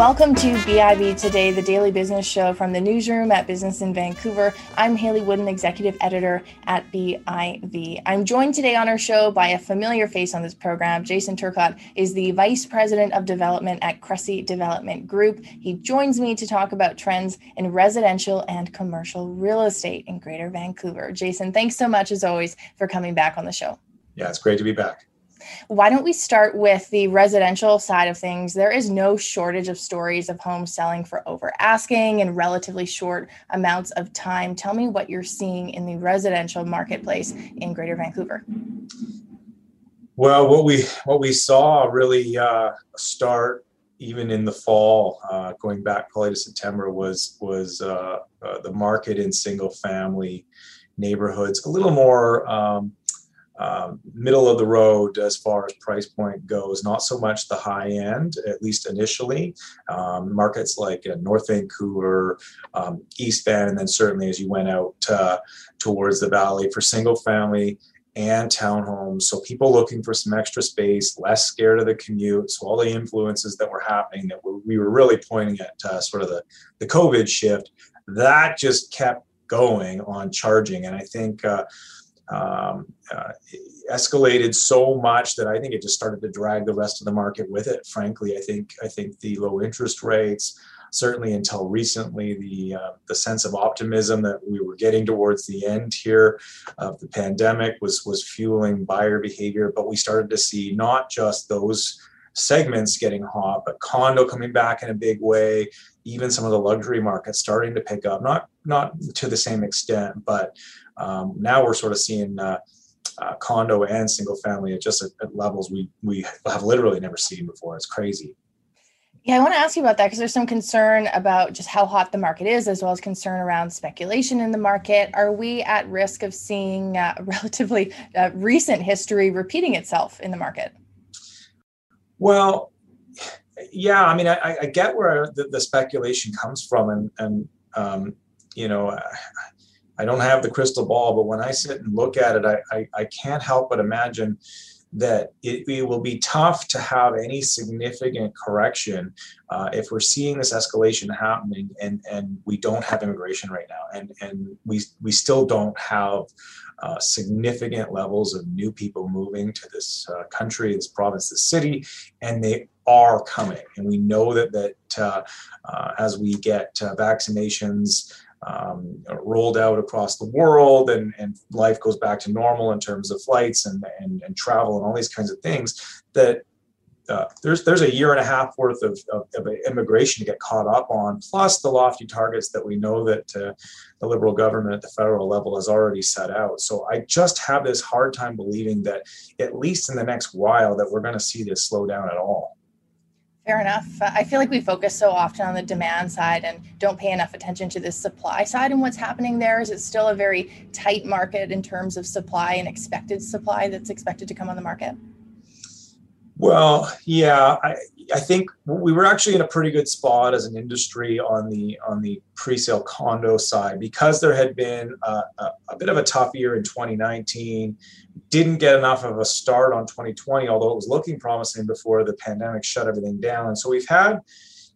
Welcome to BIV Today, the daily business show from the newsroom at Business in Vancouver. I'm Hayley Woodin, executive editor at BIV. I'm joined today on our show by a familiar face on this program. Jason Turcotte is the vice president of development at Cressey Development Group. He joins me to talk about trends in residential and commercial real estate in Greater Vancouver. Jason, thanks so much as always for coming back on the show. Yeah, it's great to be back. Why don't we start with the residential side of things? There is no shortage of stories of homes selling for over asking and relatively short amounts of time. Tell me what you're seeing in the residential marketplace in Greater Vancouver. Well, what we what we saw really uh, start even in the fall, uh, going back probably to September, was was uh, uh the market in single family neighborhoods a little more um, um, middle of the road as far as price point goes, not so much the high end, at least initially. Um, markets like uh, North Vancouver, um, East Van, and then certainly as you went out uh, towards the valley for single family and townhomes. So people looking for some extra space, less scared of the commute. So all the influences that were happening that we were really pointing at uh, sort of the, the COVID shift, that just kept going on charging. And I think uh, um, uh, escalated so much that I think it just started to drag the rest of the market with it. Frankly, I think I think the low interest rates, certainly until recently, the uh, the sense of optimism that we were getting towards the end here of the pandemic was was fueling buyer behavior. But we started to see not just those segments getting hot, but condo coming back in a big way. Even some of the luxury markets starting to pick up, not not to the same extent, but um, now we're sort of seeing uh, uh, condo and single family at just at, at, levels we we have literally never seen before. It's crazy. Yeah, I want to ask you about that because there's some concern about just how hot the market is, as well as concern around speculation in the market. Are we at risk of seeing uh, relatively uh, recent history repeating itself in the market? Well, yeah, I mean, I, I get where the, the, speculation comes from, and and um, you know, I don't have the crystal ball, but when I sit and look at it, I, I, I can't help but imagine that it, it, will be tough to have any significant correction uh, if we're seeing this escalation happening and, and we don't have immigration right now and, and we, we still don't have uh, significant levels of new people moving to this uh, country, this province, this city, and they are coming. And we know that that uh, uh, as we get uh, vaccinations um, rolled out across the world and, and life goes back to normal in terms of flights and, and, and travel and all these kinds of things that uh, there's there's a year and a half worth of, of, of, immigration to get caught up on, plus the lofty targets that we know that uh, the Liberal government at the federal level has already set out. So I just have this hard time believing that, at least in the next while, that we're going to see this slow down at all. Fair enough. Uh, I feel like we focus so often on the demand side and don't pay enough attention to the supply side and what's happening there. Is it still a very tight market in terms of supply and expected supply that's expected to come on the market? Well, yeah, I, I think we were actually in a pretty good spot as an industry on the on the pre-sale condo side because there had been a, a, a, bit of a tough year in 2019. Didn't get enough of a start on 2020, although it was looking promising before the pandemic shut everything down. And so we've had,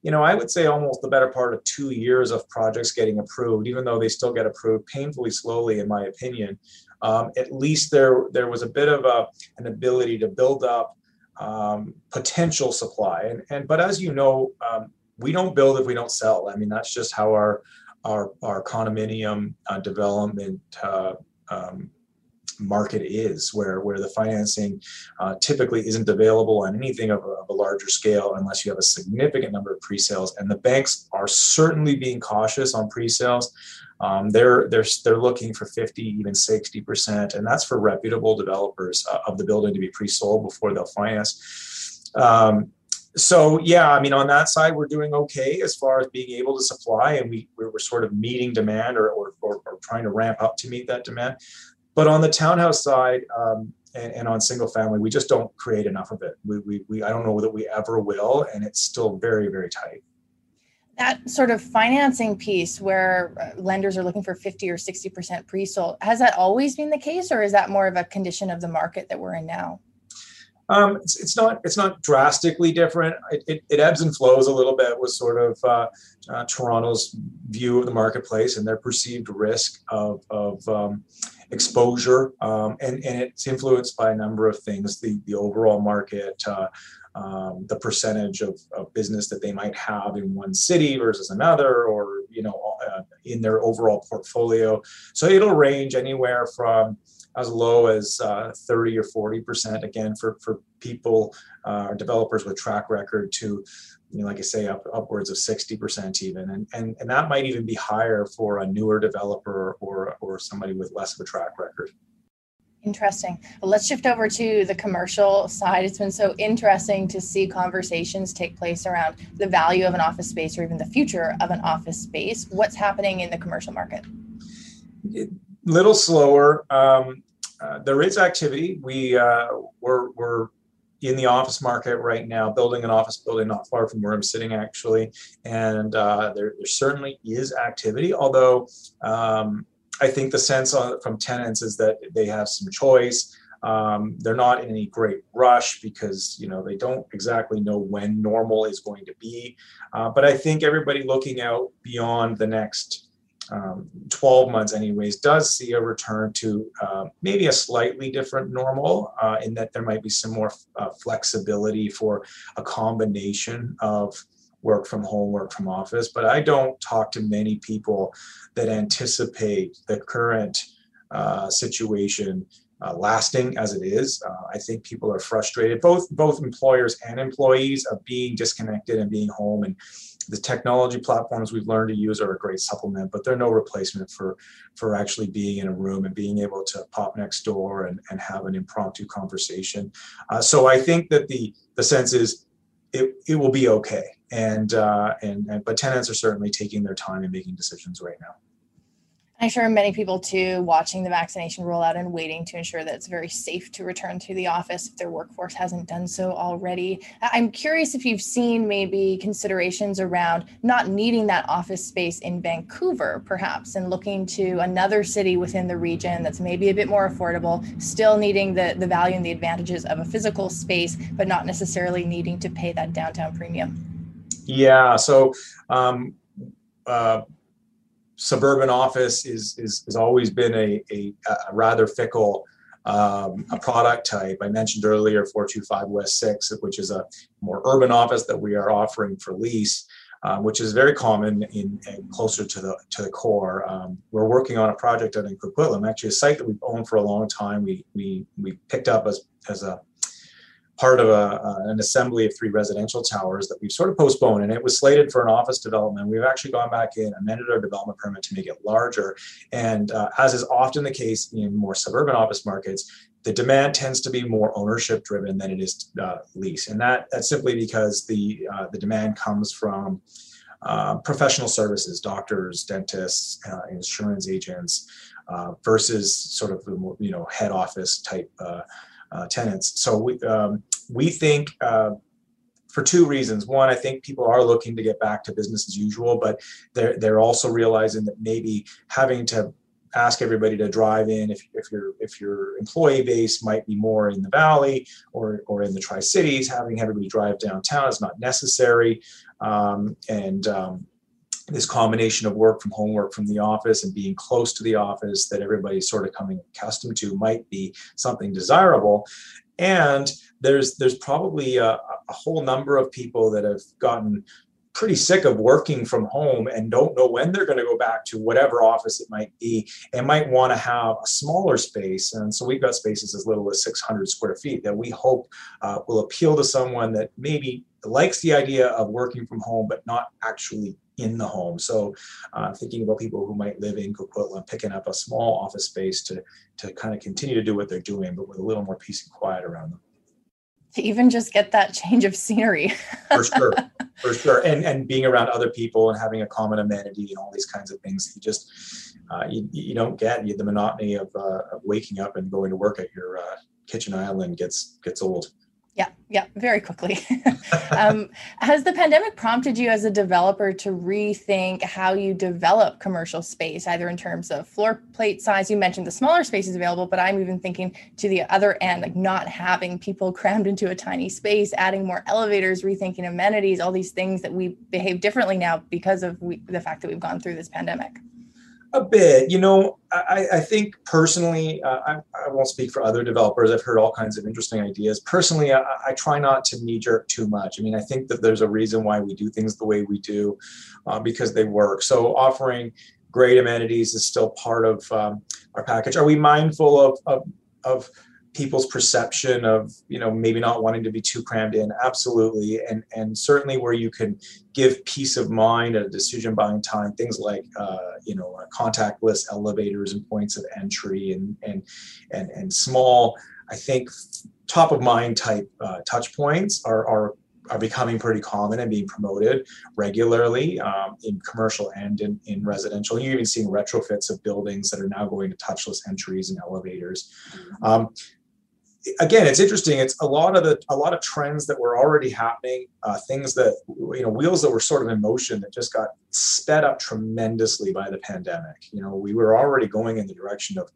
you know, I would say almost the better part of two years of projects getting approved, even though they still get approved painfully slowly, in my opinion. Um, at least there there was a bit of a, an ability to build up um, potential supply. And, and but as you know, um, we don't build if we don't sell. I mean, that's just how our our our condominium uh, development uh, um, market is, where where the financing uh, typically isn't available on anything of a, of a, larger scale unless you have a significant number of pre-sales. And the banks are certainly being cautious on pre-sales. Um, they're they're they're looking for 50, even 60 percent, and that's for reputable developers uh, of the building to be pre-sold before they'll finance. Um, so yeah, I mean, on that side, we're doing okay as far as being able to supply, and we we're, sort of meeting demand or, or, or, or trying to ramp up to meet that demand. But on the townhouse side, um, and, and, on single family, we just don't create enough of it. We, we, we, I don't know that we ever will, and it's still very, very tight. That sort of financing piece where uh, lenders are looking for 50 or 60% pre-sold has that always been the case or is that more of a condition of the market that we're in now um, it's, it's not it's not drastically different. It, it, it, ebbs and flows a little bit with sort of uh, uh, Toronto's view of the marketplace and their perceived risk of, of um, exposure, um, and and it's influenced by a number of things: the the overall market. Uh, um, the percentage of, of, business that they might have in one city versus another, or you know, uh, in their overall portfolio. So it'll range anywhere from as low as uh, 30 or 40 percent again for for people uh, developers with track record to you know, like I say, up, upwards of 60 percent even, and, and and that might even be higher for a newer developer or or somebody with less of a track record. Interesting. Well, let's shift over to the commercial side. It's been so interesting to see conversations take place around the value of an office space or even the future of an office space. What's happening in the commercial market? A little slower. Um, uh, there is activity. We uh, we're, we're in the office market right now, building an office building not far from where I'm sitting actually, and uh, there, there certainly is activity. Although um, I think the sense on, from tenants is that they have some choice. Um, they're not in any great rush because you know they don't exactly know when normal is going to be. Uh, but I think everybody looking out beyond the next um, 12 months anyways does see a return to uh, maybe a slightly different normal uh, in that there might be some more uh, flexibility for a combination of work from home work from office but i don't talk to many people that anticipate the current uh, situation uh, lasting as it is. Uh, I think people are frustrated, both both employers and employees, of being disconnected and being home. And the technology platforms we've learned to use are a great supplement, but they're no replacement for for actually being in a room and being able to pop next door and, and have an impromptu conversation. Uh, so I think that the the sense is it, it will be okay. And, uh, and and but tenants are certainly taking their time and making decisions right now. I'm sure many people too watching the vaccination rollout and waiting to ensure that it's very safe to return to the office if their workforce hasn't done so already. I'm curious if you've seen maybe considerations around not needing that office space in Vancouver, perhaps, and looking to another city within the region that's maybe a bit more affordable, still needing the, the value and the advantages of a physical space, but not necessarily needing to pay that downtown premium. Yeah. So, um, uh, suburban office is is has always been a, a, a rather fickle um, a product type. I mentioned earlier 425 West 6, which is a more urban office that we are offering for lease, um, which is very common in, in, closer to the to the core. Um, we're working on a project out in Coquitlam, actually a site that we've owned for a long time. We we we picked up as as a part of a, uh, an assembly of three residential towers that we've sort of postponed and it was slated for an office development. We've actually gone back in amended our development permit to make it larger and uh, as is often the case in more suburban office markets the demand tends to be more ownership driven than it is uh, lease and that that's simply because the uh, the demand comes from uh, professional services doctors dentists uh, insurance agents versus sort of the you know head office type uh, tenants. So we um, we think uh, for two reasons. One, I think people are looking to get back to business as usual, but they're they're also realizing that maybe having to ask everybody to drive in if, if your if your employee base might be more in the valley or or in the tri cities having everybody drive downtown is not necessary um, and um, this combination of work from home, work from the office, and being close to the office that everybody's sort of coming accustomed to might be something desirable. And there's there's probably a, a whole number of people that have gotten pretty sick of working from home and don't know when they're going to go back to whatever office it might be and might want to have a smaller space. And so we've got spaces as little as 600 square feet that we hope uh, will appeal to someone that maybe likes the idea of working from home, but not actually in the home. So uh, thinking about people who might live in Coquitlam, picking up a small office space to, to kind of continue to do what they're doing, but with a little more peace and quiet around them. To even just get that change of scenery. for sure, for sure. And, and being around other people and having a common amenity and all these kinds of things, you just, uh, you, you don't get you, the monotony of, uh, of waking up and going to work at your uh, kitchen island gets, gets old. Yeah, yeah, very quickly. um, has the pandemic prompted you as a developer to rethink how you develop commercial space, either in terms of floor plate size? You mentioned the smaller spaces available, but I'm even thinking to the other end, like not having people crammed into a tiny space, adding more elevators, rethinking amenities, all these things that we behave differently now because of we, the fact that we've gone through this pandemic. A bit, you know, I, I think personally, uh, I, I, won't speak for other developers. I've heard all kinds of interesting ideas. Personally, I, I try not to knee jerk too much. I mean, I think that there's a reason why we do things the way we do uh, because they work. So offering great amenities is still part of um, our package. Are we mindful of, of, of people's perception of you know maybe not wanting to be too crammed in absolutely and and certainly where you can give peace of mind at a decision buying time things like uh, you know uh, contactless elevators and points of entry and and and, and small i think top of mind type uh, touch points are are are becoming pretty common and being promoted regularly um, in commercial and in, in residential. You're even seeing retrofits of buildings that are now going to touchless entries and elevators. Mm-hmm. Um, again, it's interesting. It's a lot of the a lot of trends that were already happening, uh, things that you know, wheels that were sort of in motion that just got sped up tremendously by the pandemic. You know, we were already going in the direction of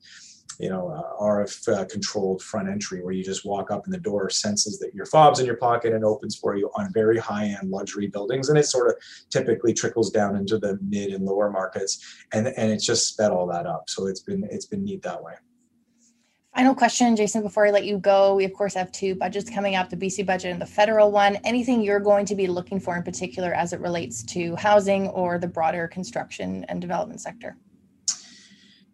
you know, uh, RF uh, controlled front entry where you just walk up and the door senses that your fob's in your pocket and opens for you on very high end luxury buildings. And it sort of typically trickles down into the mid and lower markets. And, and it's just sped all that up. So it's been, it's been neat that way. Final question, Jason, before I let you go. We, of course, have two budgets coming up the BC budget and the federal one. Anything you're going to be looking for in particular as it relates to housing or the broader construction and development sector?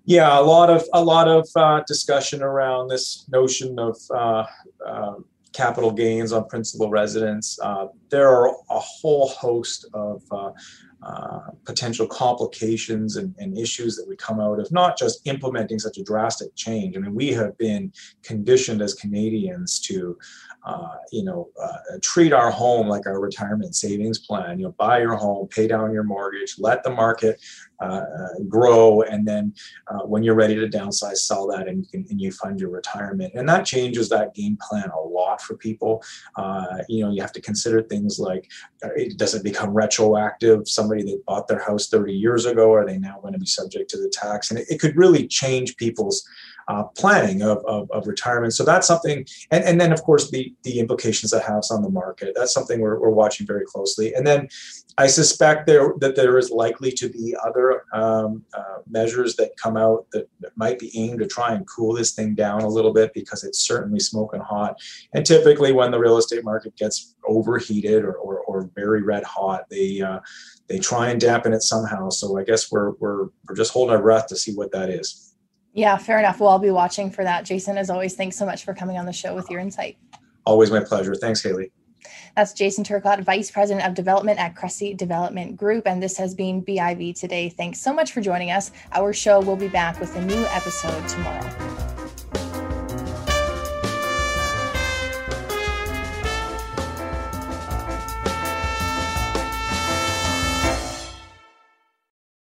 Yeah, a lot of a lot of uh, discussion around this notion of uh, uh, capital gains on principal residence. Uh, there are a whole host of uh, potential complications and, and, issues that would come out of not just implementing such a drastic change. I mean, we have been conditioned as Canadians to, uh, you know, uh, treat our home like our retirement savings plan. You know, buy your home, pay down your mortgage, let the market uh, grow, and then uh, when you're ready to downsize, sell that, and you can and you fund your retirement. And that changes that game plan a lot for people. you know, you have to consider things like, it does it become retroactive? Somebody somebody that bought their house 30 years ago? Are they now going to be subject to the tax? And it, it could really change people's uh, planning of, of, of, retirement. So that's something, and, and then of course the, the implications that has on the market. That's something we're, we're watching very closely. And then I suspect there that there is likely to be other um, uh, measures that come out that, that, might be aimed to try and cool this thing down a little bit because it's certainly smoking hot. And typically, when the real estate market gets overheated or, or, or very red hot, they uh, they try and dampen it somehow. So I guess we're we're we're just holding our breath to see what that is. Yeah, fair enough. Well, I'll be watching for that. Jason, as always, thanks so much for coming on the show with your insight. Always my pleasure. Thanks, Hayley. That's Jason Turcotte, Vice President of Development at Cressey Development Group. And this has been BIV Today. Thanks so much for joining us. Our show will be back with a new episode tomorrow.